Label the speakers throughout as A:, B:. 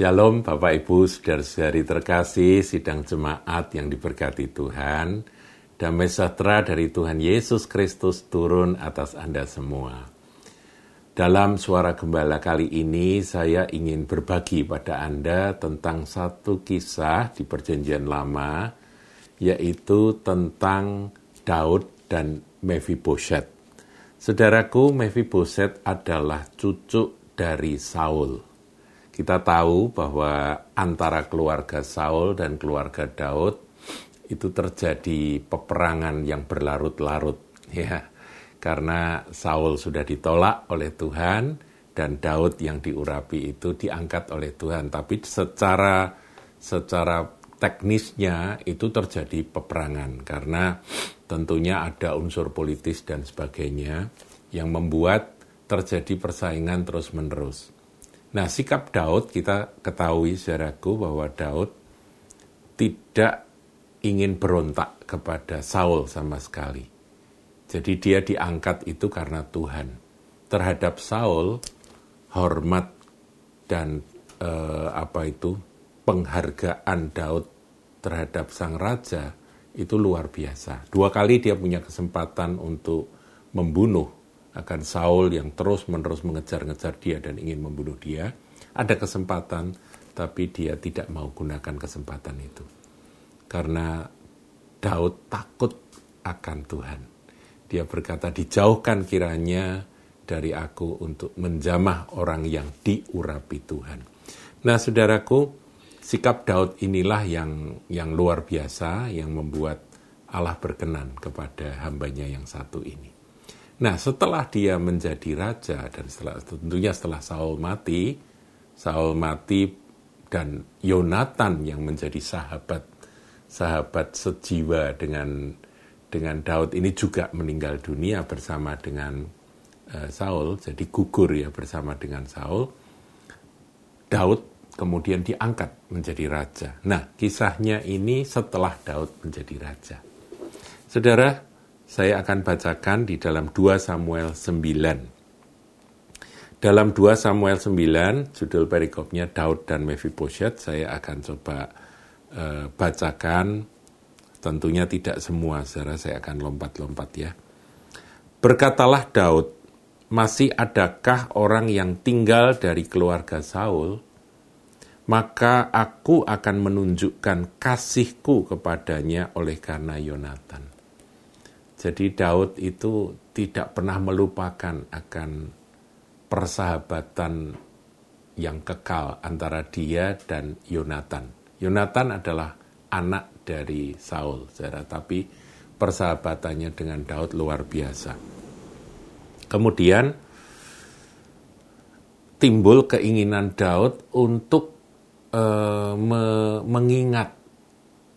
A: Shalom Bapak Ibu, saudara-saudari terkasih, sidang jemaat yang diberkati Tuhan. Damai sejahtera dari Tuhan Yesus Kristus turun atas Anda semua. Dalam suara gembala kali ini saya ingin berbagi pada Anda tentang satu kisah di perjanjian lama, yaitu tentang Daud dan Mephibosheth. Saudaraku, Mephibosheth adalah cucu dari Saul kita tahu bahwa antara keluarga Saul dan keluarga Daud itu terjadi peperangan yang berlarut-larut ya. Karena Saul sudah ditolak oleh Tuhan dan Daud yang diurapi itu diangkat oleh Tuhan, tapi secara secara teknisnya itu terjadi peperangan karena tentunya ada unsur politis dan sebagainya yang membuat terjadi persaingan terus-menerus. Nah, sikap Daud kita ketahui saudaraku bahwa Daud tidak ingin berontak kepada Saul sama sekali. Jadi dia diangkat itu karena Tuhan. Terhadap Saul hormat dan eh, apa itu penghargaan Daud terhadap sang raja itu luar biasa. Dua kali dia punya kesempatan untuk membunuh akan Saul yang terus-menerus mengejar-ngejar dia dan ingin membunuh dia, ada kesempatan, tapi dia tidak mau gunakan kesempatan itu. Karena Daud takut akan Tuhan. Dia berkata, dijauhkan kiranya dari aku untuk menjamah orang yang diurapi Tuhan. Nah, saudaraku, sikap Daud inilah yang yang luar biasa, yang membuat Allah berkenan kepada hambanya yang satu ini. Nah, setelah dia menjadi raja dan setelah tentunya setelah Saul mati, Saul mati dan Yonatan yang menjadi sahabat sahabat sejiwa dengan dengan Daud ini juga meninggal dunia bersama dengan uh, Saul, jadi gugur ya bersama dengan Saul. Daud kemudian diangkat menjadi raja. Nah, kisahnya ini setelah Daud menjadi raja. Saudara, saya akan bacakan di dalam 2 Samuel 9. Dalam 2 Samuel 9, judul perikopnya Daud dan Mephibosheth, saya akan coba uh, bacakan. Tentunya tidak semua, saudara, saya akan lompat-lompat ya. Berkatalah Daud, masih adakah orang yang tinggal dari keluarga Saul? Maka aku akan menunjukkan kasihku kepadanya oleh karena Yonatan. Jadi Daud itu tidak pernah melupakan akan persahabatan yang kekal antara dia dan Yonatan. Yonatan adalah anak dari Saul, saudara, tapi persahabatannya dengan Daud luar biasa. Kemudian timbul keinginan Daud untuk uh, me mengingat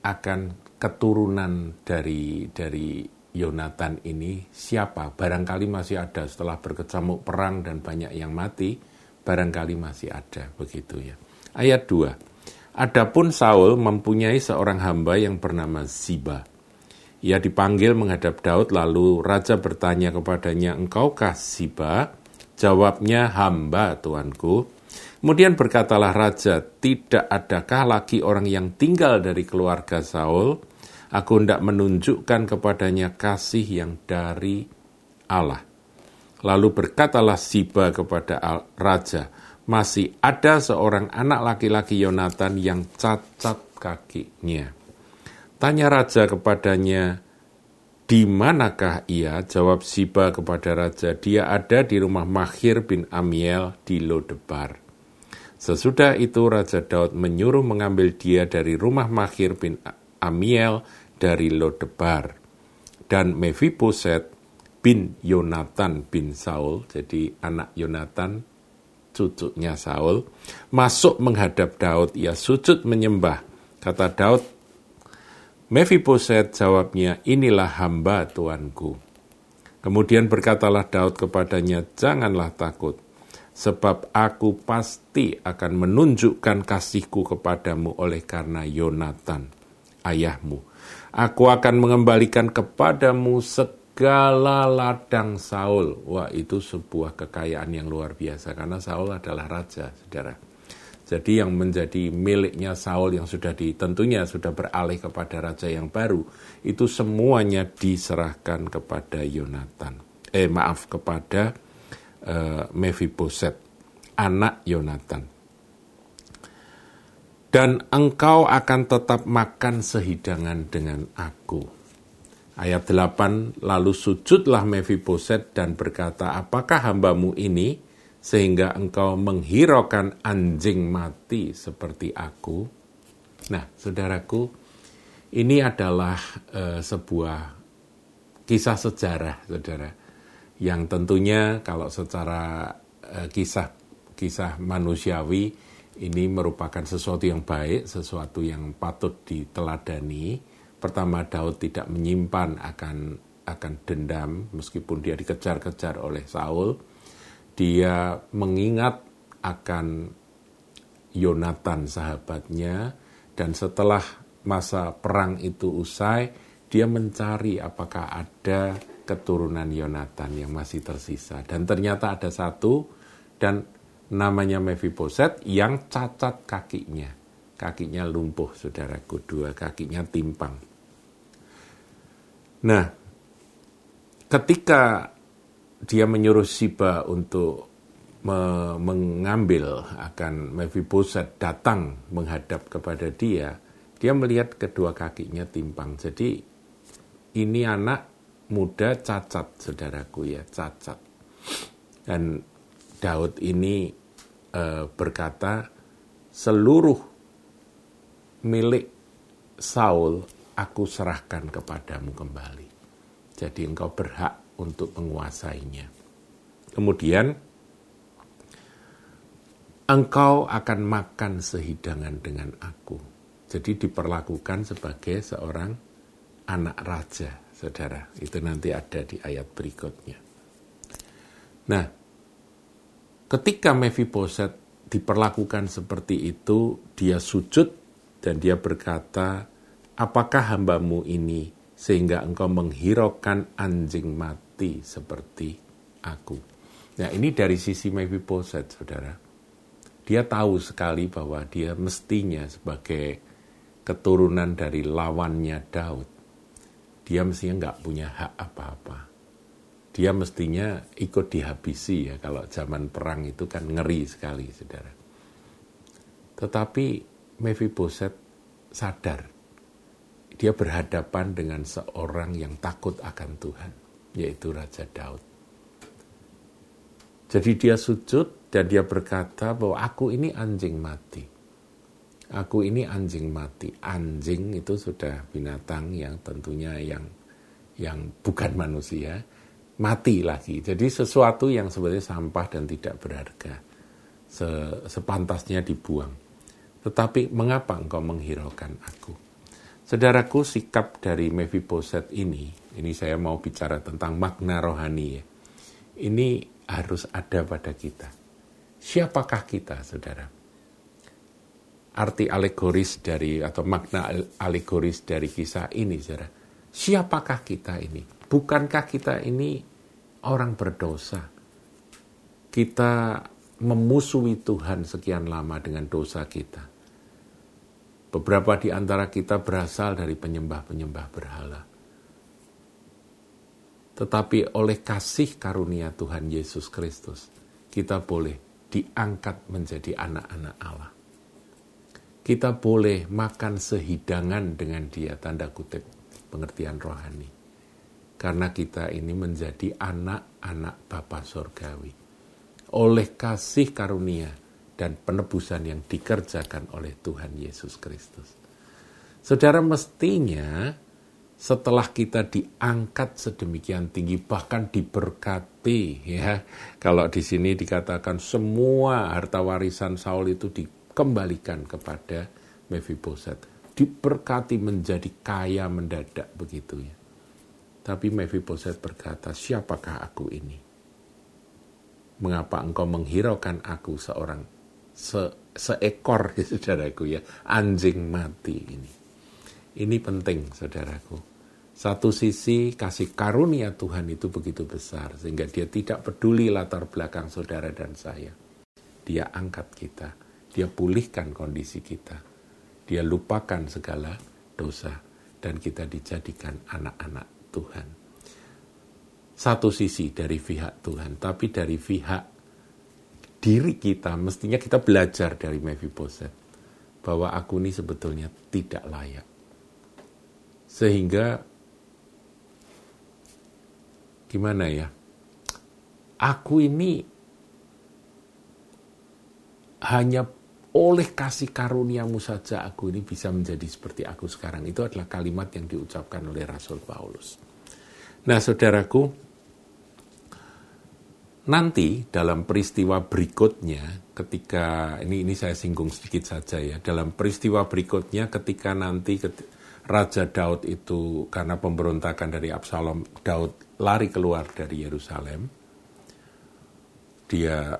A: akan keturunan dari dari Yonatan ini siapa? Barangkali masih ada setelah berkecamuk perang dan banyak yang mati, barangkali masih ada begitu ya. Ayat 2. Adapun Saul mempunyai seorang hamba yang bernama Ziba. Ia dipanggil menghadap Daud lalu raja bertanya kepadanya, "Engkaukah Ziba?" Jawabnya, "Hamba, tuanku." Kemudian berkatalah raja, "Tidak adakah lagi orang yang tinggal dari keluarga Saul?" Aku hendak menunjukkan kepadanya kasih yang dari Allah. Lalu berkatalah Siba kepada raja, masih ada seorang anak laki-laki Yonatan yang cacat kakinya. Tanya raja kepadanya, di manakah ia? Jawab Siba kepada raja, dia ada di rumah Mahir bin Amiel di Lodebar. Sesudah itu Raja Daud menyuruh mengambil dia dari rumah Mahir bin Amiel dari Lodebar dan Mephiboset bin Yonatan bin Saul, jadi anak Yonatan, cucunya Saul, masuk menghadap Daud, ia sujud menyembah. Kata Daud, Mephiboset jawabnya, inilah hamba tuanku. Kemudian berkatalah Daud kepadanya, janganlah takut, sebab aku pasti akan menunjukkan kasihku kepadamu oleh karena Yonatan, ayahmu Aku akan mengembalikan kepadamu segala ladang Saul. Wah, itu sebuah kekayaan yang luar biasa karena Saul adalah raja, Saudara. Jadi yang menjadi miliknya Saul yang sudah ditentunya sudah beralih kepada raja yang baru itu semuanya diserahkan kepada Yonatan. Eh maaf kepada uh, Mephiboset, anak Yonatan. Dan engkau akan tetap makan sehidangan dengan aku Ayat 8, lalu sujudlah Mephiboset dan berkata, apakah hambamu ini sehingga engkau menghiraukan anjing mati seperti aku? Nah, saudaraku, ini adalah uh, sebuah kisah sejarah, saudara, yang tentunya kalau secara uh, kisah kisah manusiawi ini merupakan sesuatu yang baik, sesuatu yang patut diteladani Pertama Daud tidak menyimpan akan akan dendam meskipun dia dikejar-kejar oleh Saul. Dia mengingat akan Yonatan sahabatnya dan setelah masa perang itu usai dia mencari apakah ada keturunan Yonatan yang masih tersisa dan ternyata ada satu dan namanya Mephiboset yang cacat kakinya kakinya lumpuh saudaraku dua kakinya timpang Nah, ketika dia menyuruh Siba untuk me mengambil akan Mephiboset datang menghadap kepada dia, dia melihat kedua kakinya timpang. Jadi ini anak muda cacat, saudaraku ya, cacat. Dan Daud ini e, berkata, seluruh milik Saul aku serahkan kepadamu kembali. Jadi engkau berhak untuk menguasainya. Kemudian, engkau akan makan sehidangan dengan aku. Jadi diperlakukan sebagai seorang anak raja, saudara. Itu nanti ada di ayat berikutnya. Nah, ketika Mephiboset diperlakukan seperti itu, dia sujud dan dia berkata, apakah hambamu ini sehingga engkau menghiraukan anjing mati seperti aku. Nah ini dari sisi Mephiboset, saudara. Dia tahu sekali bahwa dia mestinya sebagai keturunan dari lawannya Daud. Dia mestinya nggak punya hak apa-apa. Dia mestinya ikut dihabisi ya kalau zaman perang itu kan ngeri sekali, saudara. Tetapi Mephiboset sadar dia berhadapan dengan seorang yang takut akan Tuhan, yaitu Raja Daud. Jadi dia sujud dan dia berkata bahwa aku ini anjing mati. Aku ini anjing mati. Anjing itu sudah binatang yang tentunya yang yang bukan manusia, mati lagi. Jadi sesuatu yang sebenarnya sampah dan tidak berharga. sepantasnya dibuang. Tetapi mengapa engkau menghiraukan aku? Saudaraku, sikap dari Mephiboset ini, ini saya mau bicara tentang makna rohani ya. Ini harus ada pada kita. Siapakah kita, saudara? Arti alegoris dari atau makna alegoris dari kisah ini, saudara. Siapakah kita ini? Bukankah kita ini orang berdosa? Kita memusuhi Tuhan sekian lama dengan dosa kita Beberapa di antara kita berasal dari penyembah-penyembah berhala. Tetapi oleh kasih karunia Tuhan Yesus Kristus, kita boleh diangkat menjadi anak-anak Allah. Kita boleh makan sehidangan dengan dia, tanda kutip, pengertian rohani. Karena kita ini menjadi anak-anak Bapa Sorgawi. Oleh kasih karunia, dan penebusan yang dikerjakan oleh Tuhan Yesus Kristus. Saudara mestinya setelah kita diangkat sedemikian tinggi bahkan diberkati ya kalau di sini dikatakan semua harta warisan Saul itu dikembalikan kepada Mephiboset diberkati menjadi kaya mendadak begitu ya tapi Mephiboset berkata siapakah aku ini mengapa engkau menghiraukan aku seorang se seekor saudaraku ya anjing mati ini. Ini penting saudaraku. Satu sisi kasih karunia Tuhan itu begitu besar sehingga dia tidak peduli latar belakang saudara dan saya. Dia angkat kita. Dia pulihkan kondisi kita. Dia lupakan segala dosa dan kita dijadikan anak-anak Tuhan. Satu sisi dari pihak Tuhan, tapi dari pihak diri kita, mestinya kita belajar dari Mephiboset bahwa aku ini sebetulnya tidak layak. Sehingga gimana ya? Aku ini hanya oleh kasih karuniamu saja aku ini bisa menjadi seperti aku sekarang. Itu adalah kalimat yang diucapkan oleh Rasul Paulus. Nah, saudaraku, nanti dalam peristiwa berikutnya, ketika ini ini saya singgung sedikit saja ya, dalam peristiwa berikutnya ketika nanti Raja Daud itu karena pemberontakan dari Absalom, Daud lari keluar dari Yerusalem, dia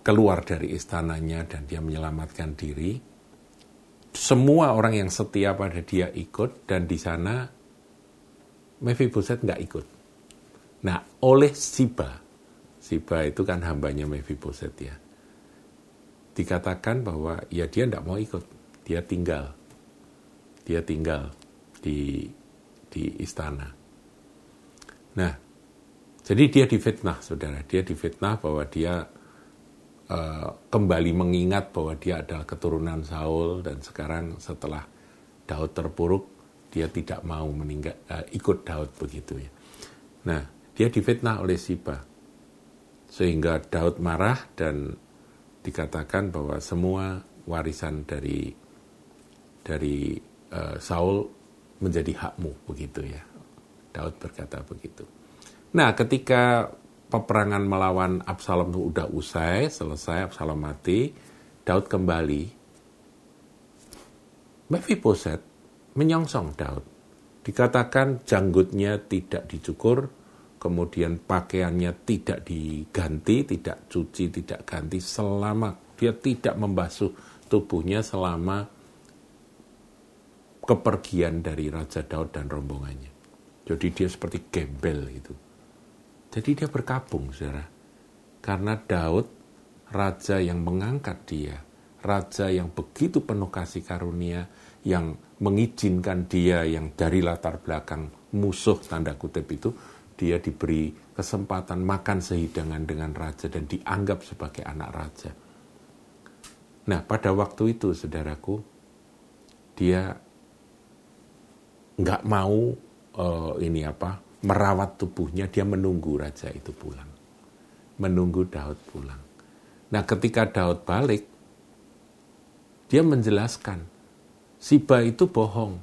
A: keluar dari istananya dan dia menyelamatkan diri. Semua orang yang setia pada dia ikut dan di sana Mephiboset nggak ikut. Nah, oleh Siba, Siba itu kan hambanya Mephiboset ya, dikatakan bahwa ya dia tidak mau ikut, dia tinggal, dia tinggal di di istana. Nah, jadi dia difitnah, saudara, dia difitnah bahwa dia uh, kembali mengingat bahwa dia adalah keturunan Saul dan sekarang setelah Daud terpuruk dia tidak mau meninggal uh, ikut Daud begitu ya. Nah, dia difitnah oleh Siba. Sehingga Daud marah dan dikatakan bahwa semua warisan dari dari uh, Saul menjadi hakmu begitu ya. Daud berkata begitu. Nah, ketika peperangan melawan Absalom itu udah usai, selesai, Absalom mati, Daud kembali. Mephiboset menyongsong Daud. Dikatakan janggutnya tidak dicukur, kemudian pakaiannya tidak diganti, tidak cuci, tidak ganti selama dia tidak membasuh tubuhnya selama kepergian dari Raja Daud dan rombongannya. Jadi dia seperti gembel itu jadi dia berkabung, saudara. Karena Daud, raja yang mengangkat dia, raja yang begitu penuh kasih karunia, yang mengizinkan dia yang dari latar belakang musuh tanda kutip itu, dia diberi kesempatan makan sehidangan dengan raja dan dianggap sebagai anak raja. Nah, pada waktu itu, saudaraku, dia nggak mau uh, ini apa merawat tubuhnya, dia menunggu raja itu pulang. Menunggu Daud pulang. Nah ketika Daud balik, dia menjelaskan, Siba itu bohong.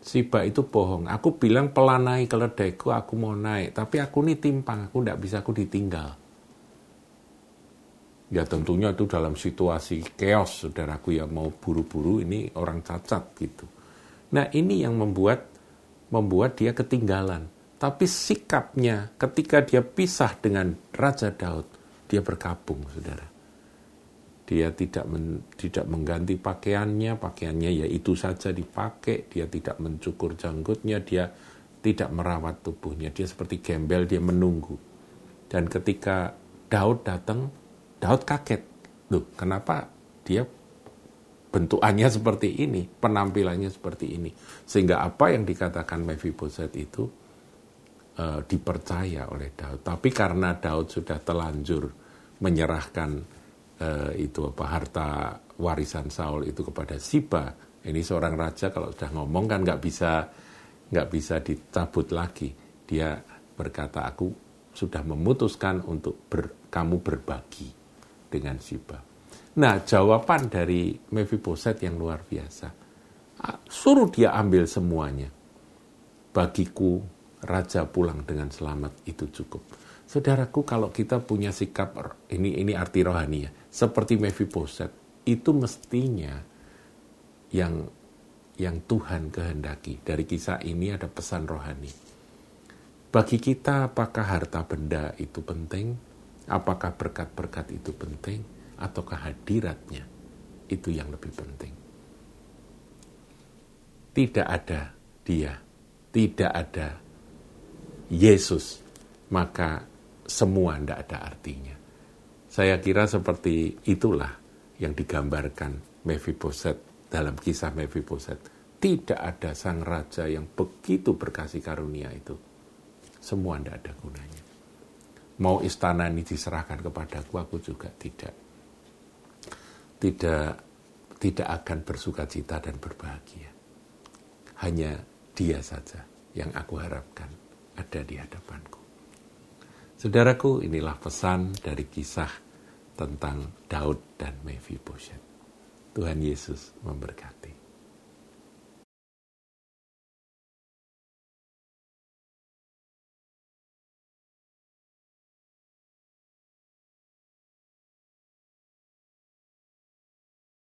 A: Siba itu bohong. Aku bilang pelanai keledaiku, aku mau naik. Tapi aku ini timpang, aku tidak bisa, aku ditinggal. Ya tentunya itu dalam situasi chaos, saudaraku ya mau buru-buru ini orang cacat gitu. Nah ini yang membuat membuat dia ketinggalan. Tapi sikapnya ketika dia pisah dengan Raja Daud, dia berkabung, saudara. Dia tidak men, tidak mengganti pakaiannya, pakaiannya ya itu saja dipakai, dia tidak mencukur janggutnya, dia tidak merawat tubuhnya, dia seperti gembel, dia menunggu. Dan ketika Daud datang, Daud kaget. Loh, kenapa dia bentukannya seperti ini, penampilannya seperti ini. Sehingga apa yang dikatakan Mephiboset itu uh, dipercaya oleh Daud. Tapi karena Daud sudah telanjur menyerahkan uh, itu apa harta warisan Saul itu kepada Siba, ini seorang raja kalau sudah ngomong kan nggak bisa nggak bisa dicabut lagi. Dia berkata aku sudah memutuskan untuk ber, kamu berbagi dengan Siba. Nah, jawaban dari Mephiboset yang luar biasa. Suruh dia ambil semuanya. Bagiku, raja pulang dengan selamat itu cukup. Saudaraku, kalau kita punya sikap ini ini arti rohani ya, seperti Mephiboset, itu mestinya yang yang Tuhan kehendaki. Dari kisah ini ada pesan rohani. Bagi kita, apakah harta benda itu penting? Apakah berkat-berkat itu penting? Atau kehadiratnya itu yang lebih penting. Tidak ada dia, tidak ada Yesus, maka semua tidak ada artinya. Saya kira seperti itulah yang digambarkan Mephiboset dalam kisah Mephiboset. Tidak ada sang raja yang begitu berkasih karunia itu. Semua tidak ada gunanya. Mau istana ini diserahkan kepadaku, aku juga tidak. Tidak tidak akan bersuka cita dan berbahagia. Hanya dia saja yang aku harapkan ada di hadapanku. Saudaraku, inilah pesan dari kisah tentang Daud dan Mephibosheth. Tuhan Yesus memberkati.